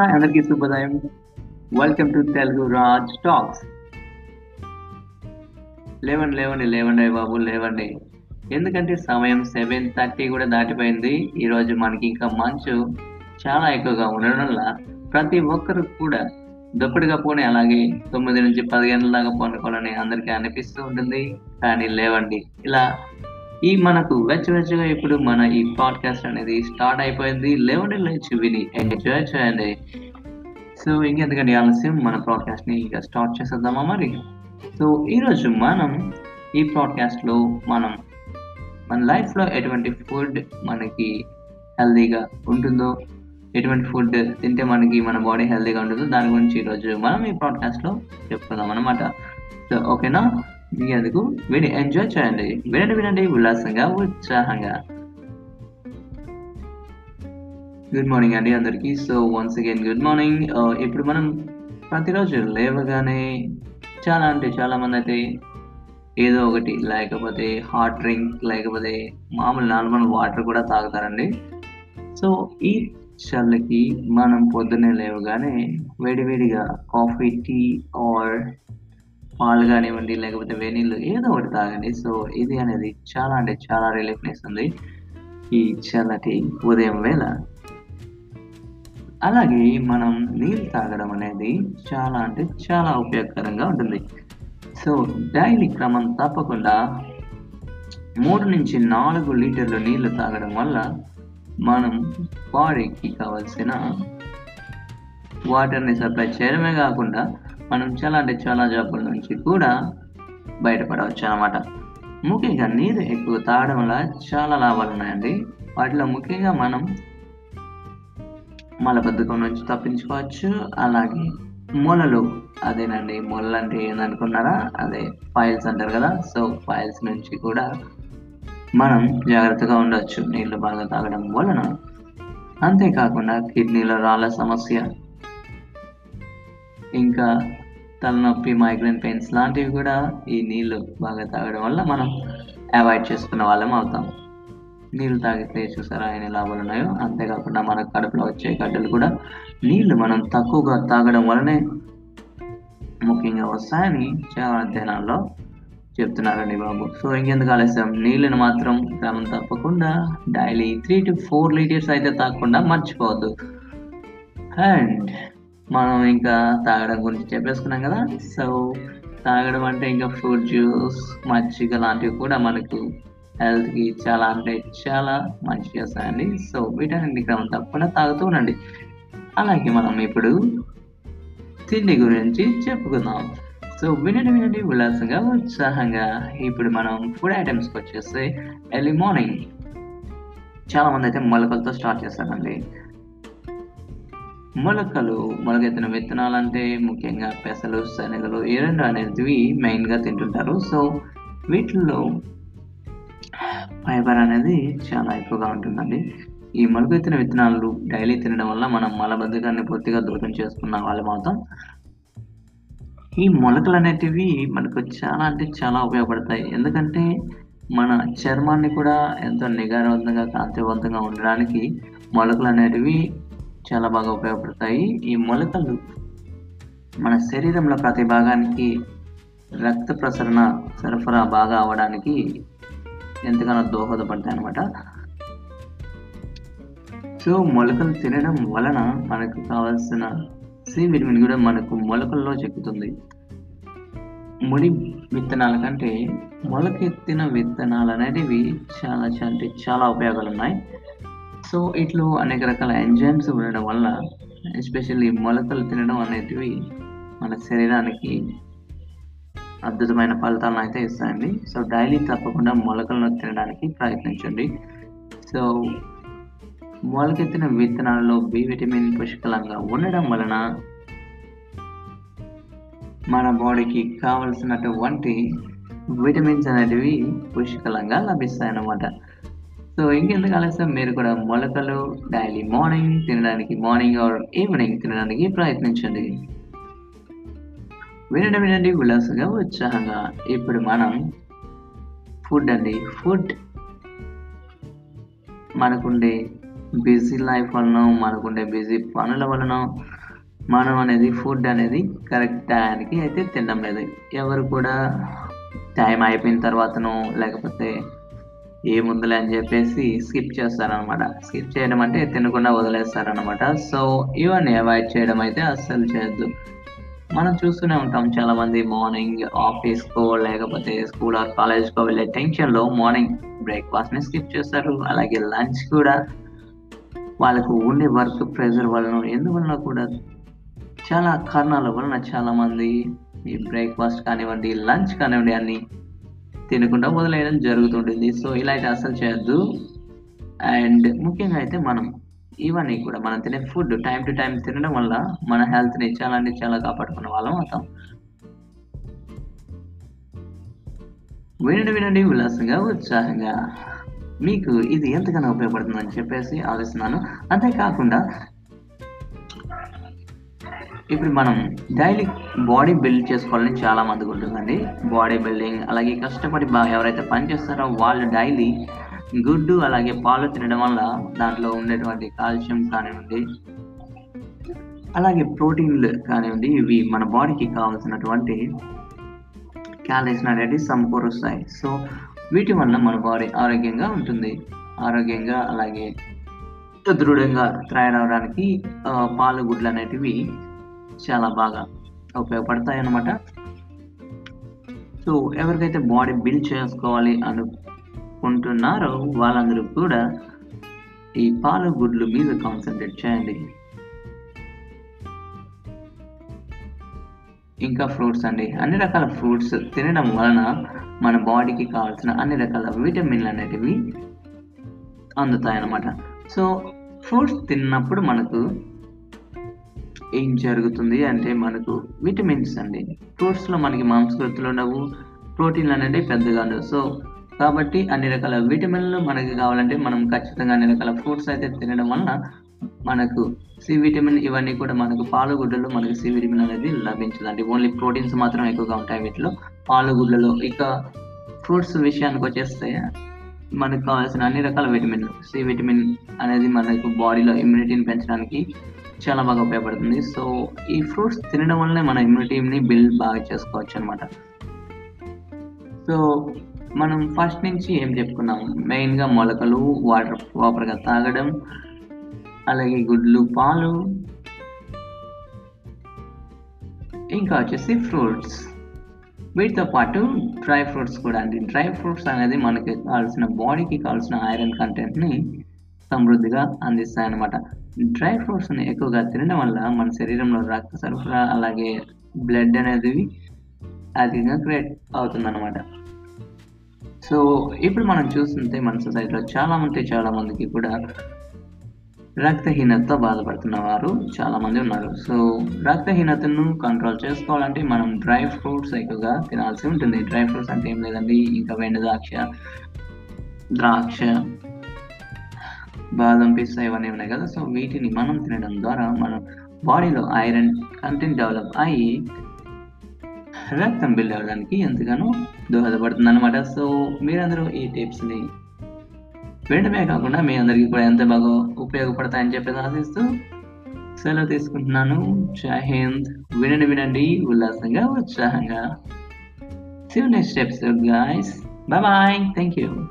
Hi అందరికీ శుభోదయం. Welcome to Telugu Raj talks లేవండి లేవండి లేవండి బాబు లేవండి. ఎందుకంటే సమయం సెవెన్ థర్టీ కూడా దాటిపోయింది. ఈరోజు మనకి ఇంకా మంచు చాలా ఎక్కువగా ఉండడం వల్ల ప్రతి ఒక్కరు కూడా దుప్పటిగా పోనీ అలాగే తొమ్మిది నుంచి పది గంటల దాకా పండుకోవాలని అందరికీ అనిపిస్తూ ఉంటుంది. కానీ లేవండి ఇలా ఈ మనకు వెచ్చవెచ్చగా ఇప్పుడు మన ఈ పాడ్కాస్ట్ అనేది స్టార్ట్ అయిపోయింది. లేవండి లేచి విని ఎంజాయ్ చేయండి. సో ఇంకెందుకంటే ఆలస్యం. మన పాడ్కాస్ట్ని ఇక స్టార్ట్ చేసేద్దామా మరి? సో ఈరోజు మనం ఈ పాడ్కాస్ట్లో మనం మన లైఫ్లో ఎటువంటి ఫుడ్ మనకి హెల్తీగా ఉంటుందో ఎటువంటి ఫుడ్ తింటే మనకి మన బాడీ హెల్తీగా ఉంటుందో దాని గురించి ఈరోజు మనం ఈ పాడ్కాస్ట్లో చెప్పుకుందాం అనమాట సో ఓకేనా ఇంకెందుకు విని ఎంజాయ్ చేయండి వినండి వినండి ఉల్లాసంగా ఉత్సాహంగా గుడ్ మార్నింగ్ అండి అందరికీ so once again good morning ఇప్పుడు మనం ప్రతిరోజు లేవగానే చాలా అంటే చాలా మంది అయితే ఏదో ఒకటి లేకపోతే హాట్ డ్రింక్ లేకపోతే మామూలు నార్మల్ వాటర్ కూడా తాగుతారండి. సో ఈ చల్లకి మనం పొద్దున్నే లేవగానే వేడివేడిగా కాఫీ టీ ఆర్ పాలు కానివ్వండి లేకపోతే వేనీళ్ళు ఏదో ఒకటి తాగండి. సో ఇది అనేది చాలా అంటే చాలా రిలీఫ్నెస్ ఇస్తుంది ఈ చల్లటి ఉదయం వేళ. అలాగే మనం నీళ్ళు తాగడం అనేది చాలా అంటే చాలా ఉపయోగకరంగా ఉంటుంది. సో డైలీ క్రమం తప్పకుండా మూడు నుంచి నాలుగు లీటర్ల నీళ్ళు తాగడం వల్ల మనం బాడీకి కావాల్సిన వాటర్ని సప్లై చేయడమే కాకుండా మనం చాలా అంటే చాలా జబ్బుల నుంచి కూడా బయటపడవచ్చు అనమాట ముఖ్యంగా నీరు ఎక్కువ తాగడం వల్ల చాలా లాభాలు ఉన్నాయండి. వాటిలో ముఖ్యంగా మనం మలబద్ధకం నుంచి తప్పించుకోవచ్చు. అలాగే మొలలు అదేనండి మొలలు అంటే ఏందనుకున్నారా? అదే ఫైల్స్ అంటారు కదా. సో ఫైల్స్ నుంచి కూడా మనం జాగ్రత్తగా ఉండవచ్చు నీళ్ళు బాగా తాగడం వలన. అంతేకాకుండా కిడ్నీలో రాళ్ళ సమస్య ఇంకా తలనొప్పి మైగ్రేన్ పెయిన్స్ లాంటివి కూడా ఈ నీళ్ళు బాగా తాగడం వల్ల మనం అవాయిడ్ చేసుకున్న వాళ్ళం అవుతాం. నీళ్ళు తాగితే చూసారా ఎన్ని లాభాలు ఉన్నాయో? అంతేకాకుండా మన కడుపులో వచ్చే గడ్డలు కూడా నీళ్ళు మనం తక్కువగా తాగడం వలనే ముఖ్యంగా వస్తాయని చాలా అధ్యయనాల్లో చెప్తున్నారండి బాబు. సో ఇంకెందుకు ఆలస్యం? నీళ్ళని మాత్రం క్రమం తప్పకుండా daily three to four litres అయితే తాగకుండా మర్చిపోవద్దు. అండ్ మనం ఇంకా తాగడం గురించి చెప్పేసుకున్నాం కదా. సో తాగడం అంటే ఇంకా ఫ్రూట్ జ్యూస్ మజ్జిగ లాంటివి కూడా మనకు హెల్త్కి చాలా అంటే చాలా మంచి చేస్తాయండి సో వీటన్నింటి క్రమం తప్పకుండా తాగుతూ ఉండండి. అలాగే మనం ఇప్పుడు తిండి గురించి చెప్పుకుందాం. సో వినండి వినండి ఉల్లాసంగా ఉత్సాహంగా ఇప్పుడు మనం ఫుడ్ ఐటమ్స్కి వచ్చేస్తే ఎర్లీ మార్నింగ్ చాలా మంది అయితే మొలకలతో స్టార్ట్ చేస్తారండి. మొలకలు మొలకెత్తిన విత్తనాలు అంటే ముఖ్యంగా పెసలు శనగలు ఈ రెండు అనేటివి మెయిన్గా తింటుంటారు. సో వీటిల్లో ఫైబర్ అనేది చాలా ఎక్కువగా ఉంటుందండి. ఈ మొలకెత్తిన విత్తనాలు డైలీ తినడం వల్ల మనం మలబద్ధకాన్ని పూర్తిగా దూరం చేసుకున్న వాళ్ళు మాత్రం ఈ మొలకలు అనేటివి మనకు చాలా అంటే చాలా ఉపయోగపడతాయి. ఎందుకంటే మన చర్మాన్ని కూడా ఎంతో నిగారవంతంగా కాంతివంతంగా ఉండడానికి మొలకలు అనేటివి చాలా బాగా ఉపయోగపడతాయి. ఈ మొలకలు మన శరీరంలో ప్రతి భాగానికి రక్త ప్రసరణ సరఫరా బాగా అవడానికి ఎంతగానో దోహదపడతాయి అనమాట సో మొలకలు తినడం వలన మనకు కావాల్సిన సి విటమిన్ కూడా మనకు మొలకల్లో చెక్కుతుంది. ముడి విత్తనాల కంటే మొలకెత్తిన విత్తనాలు అనేటివి చాలా అంటే చాలా ఉపయోగాలు ఉన్నాయి సో ఇట్లో అనేక రకాల ఎంజైమ్స్ ఉండడం వల్ల ఎస్పెషల్లీ మొలకలు తినడం అనేటివి మన శరీరానికి అద్భుతమైన ఫలితాలను అయితే ఇస్తాయండి. సో డైలీ తప్పకుండా మొలకలను తినడానికి ప్రయత్నించండి. సో మొలకెత్తిన విత్తనాలలో బి విటమిన్ పుష్కలంగా ఉండడం వలన మన బాడీకి కావలసినటువంటి విటమిన్స్ అనేటివి పుష్కలంగా లభిస్తాయి అన్నమాట సో ఇంకెందుకు ఆలస్యం మీరు కూడా మొలకలు డైలీ మార్నింగ్ తినడానికి మార్నింగ్ ఆర్ ఈవినింగ్ తినడానికి ప్రయత్నించండి. వినడం వినండి ఉల్లాసంగా ఉత్సాహంగా. ఇప్పుడు మనం ఫుడ్ అండి. ఫుడ్ మనకుండే బిజీ లైఫ్ వలన మనకుండే బిజీ పనుల వలన మనం అనేది ఫుడ్ అనేది కరెక్ట్ టైంకి అయితే తినడం లేదు. ఎవరు కూడా టైం అయిపోయిన తర్వాతనో లేకపోతే ఏముందిలే అని చెప్పేసి స్కిప్ చేస్తారనమాట స్కిప్ చేయడం అంటే తినకుండా వదిలేస్తారనమాట సో ఇవన్నీ అవాయిడ్ చేయడం అయితే అస్సలు చేయొద్దు. మనం చూస్తూనే ఉంటాం చాలా మంది మార్నింగ్ ఆఫీస్కో లేకపోతే స్కూల్ ఆర్ కాలేజ్కో వెళ్ళే టెన్షన్లో మార్నింగ్ బ్రేక్ఫాస్ట్ని స్కిప్ చేస్తారు. అలాగే లంచ్ కూడా. వాళ్ళకు ఉండే వర్క్ ప్రెషర్ వలన ఎందువలన కూడా చాలా కారణాల వలన చాలామంది ఈ బ్రేక్ఫాస్ట్ కానివ్వండి లంచ్ కానివ్వండి అన్ని తినకుండా మొదలయ్యడం జరుగుతుంటుంది. సో ఇలా అయితే అసలు చేయొద్దు. అండ్ ముఖ్యంగా అయితే మనం ఇవన్నీ కూడా మనం తినే ఫుడ్ టైం టు టైం తినడం వల్ల మన హెల్త్ని చాలా అంటే చాలా కాపాడుకున్న వాళ్ళం అవుతాం. వినండి వినండి ఉల్లాసంగా ఉత్సాహంగా. మీకు ఇది ఎంతగానో ఉపయోగపడుతుందని చెప్పేసి ఆలోచిస్తున్నాను. అంతేకాకుండా ఇప్పుడు మనం డైలీ బాడీ బిల్డ్ చేసుకోవాలని చాలా మందికి ఉంటుందండి. బాడీ బిల్డింగ్ అలాగే కష్టపడి బాగా ఎవరైతే పనిచేస్తారో వాళ్ళు డైలీ గుడ్డు అలాగే పాలు తినడం వల్ల దాంట్లో ఉండేటువంటి కాల్షియం కానివ్వండి అలాగే ప్రోటీన్లు కానివ్వండి ఇవి మన బాడీకి కావాల్సినటువంటి క్యాలరీస్ అనేది సమకూరుస్తాయి. సో వీటి వల్ల మన బాడీ ఆరోగ్యంగా ఉంటుంది. ఆరోగ్యంగా అలాగే దృఢంగా తయారవడానికి పాలు గుడ్లు అనేటివి చాలా బాగా ఉపయోగపడతాయి అన్నమాట సో ఎవరికైతే బాడీ బిల్డ్ చేసుకోవాలి అనుకుంటున్నారో వాళ్ళందరూ కూడా ఈ పాలు గుడ్లు మీద కాన్సన్ట్రేట్ చేయండి. ఇంకా ఫ్రూట్స్ అండి. అన్ని రకాల ఫ్రూట్స్ తినడం వలన మన బాడీకి కావాల్సిన అన్ని రకాల విటమిన్లు అనేటివి అందుతాయి అన్నమాట సో ఫ్రూట్స్ తిన్నప్పుడు మనకు ఏం జరుగుతుంది అంటే మనకు విటమిన్స్ అండి. ఫ్రూట్స్లో మనకి మాంసకృతులు ఉండవు ప్రోటీన్లు అనేది పెద్దగా ఉండవు. సో కాబట్టి అన్ని రకాల విటమిన్లు మనకి కావాలంటే మనం ఖచ్చితంగా అన్ని రకాల ఫ్రూట్స్ అయితే తినడం వలన మనకు సి విటమిన్ ఇవన్నీ కూడా మనకు పాలుగుడ్డలో మనకు సి విటమిన్ అనేది లభించదండి. ఓన్లీ ప్రోటీన్స్ మాత్రం ఎక్కువగా ఉంటాయి వీటిలో. పాలుగుడ్డలో ఇక ఫ్రూట్స్ విషయానికి వచ్చేస్తే మనకు కావాల్సిన అన్ని రకాల విటమిన్లు. సి విటమిన్ అనేది మనకు బాడీలో ఇమ్యూనిటీని పెంచడానికి చాలా బాగా ఉపయోగపడుతుంది. సో ఈ ఫ్రూట్స్ తినడం వల్లనే మన ఇమ్యూనిటీని బిల్డ్ బాగా చేసుకోవచ్చు అనమాట సో మనం ఫస్ట్ నుంచి ఏం చెప్పుకున్నాం? మెయిన్గా మొలకలు వాటర్ ప్రాపర్గా తాగడం అలాగే గుడ్లు పాలు. ఇంకా వచ్చేసి ఫ్రూట్స్. వీటితో పాటు డ్రై ఫ్రూట్స్ కూడా అండి. డ్రై ఫ్రూట్స్ అనేది మనకి కావాల్సిన బాడీకి కావాల్సిన ఐరన్ కంటెంట్ని సమృద్ధిగా అందిస్తాయి అన్నమాట డ్రై ఫ్రూట్స్ని ఎక్కువగా తినడం వల్ల మన శరీరంలో రక్త సరఫరా అలాగే బ్లడ్ అనేది అధికంగా క్రియేట్ అవుతుందన్నమాట. సో ఇప్పుడు మనం చూస్తుంటే మన సొసైటీలో చాలా మంది చాలా మందికి కూడా రక్తహీనతతో బాధపడుతున్న వారు చాలా మంది ఉన్నారు. సో రక్తహీనతను కంట్రోల్ చేసుకోవాలంటే మనం డ్రై ఫ్రూట్స్ ఎక్కువగా తినాల్సి ఉంటుంది. డ్రై ఫ్రూట్స్ అంటే ఏం లేదండి. ఇంకా వెండి ద్రాక్ష ద్రాక్ష బాదం పిస్తా ఇవన్నీ ఉన్నాయి కదా సో వీటిని మనం తినడం ద్వారా మన బాడీలో ఐరన్ కంటెంట్ డెవలప్ అయ్యి రక్తం బిల్డ్ అవ్వడానికి ఎంతగానో దోహదపడుతుంది అనమాట సో మీరందరూ ఈ టిప్స్ని వినడమే కాకుండా మీ అందరికీ కూడా ఎంత బాగా ఉపయోగపడతాయని చెప్పేసి ఆశిస్తూ సెలవు తీసుకుంటున్నాను జై హింద్ వినండి వినండి ఉల్లాసంగా ఉత్సాహంగా See you next episode, guys. Bye bye. Thank you.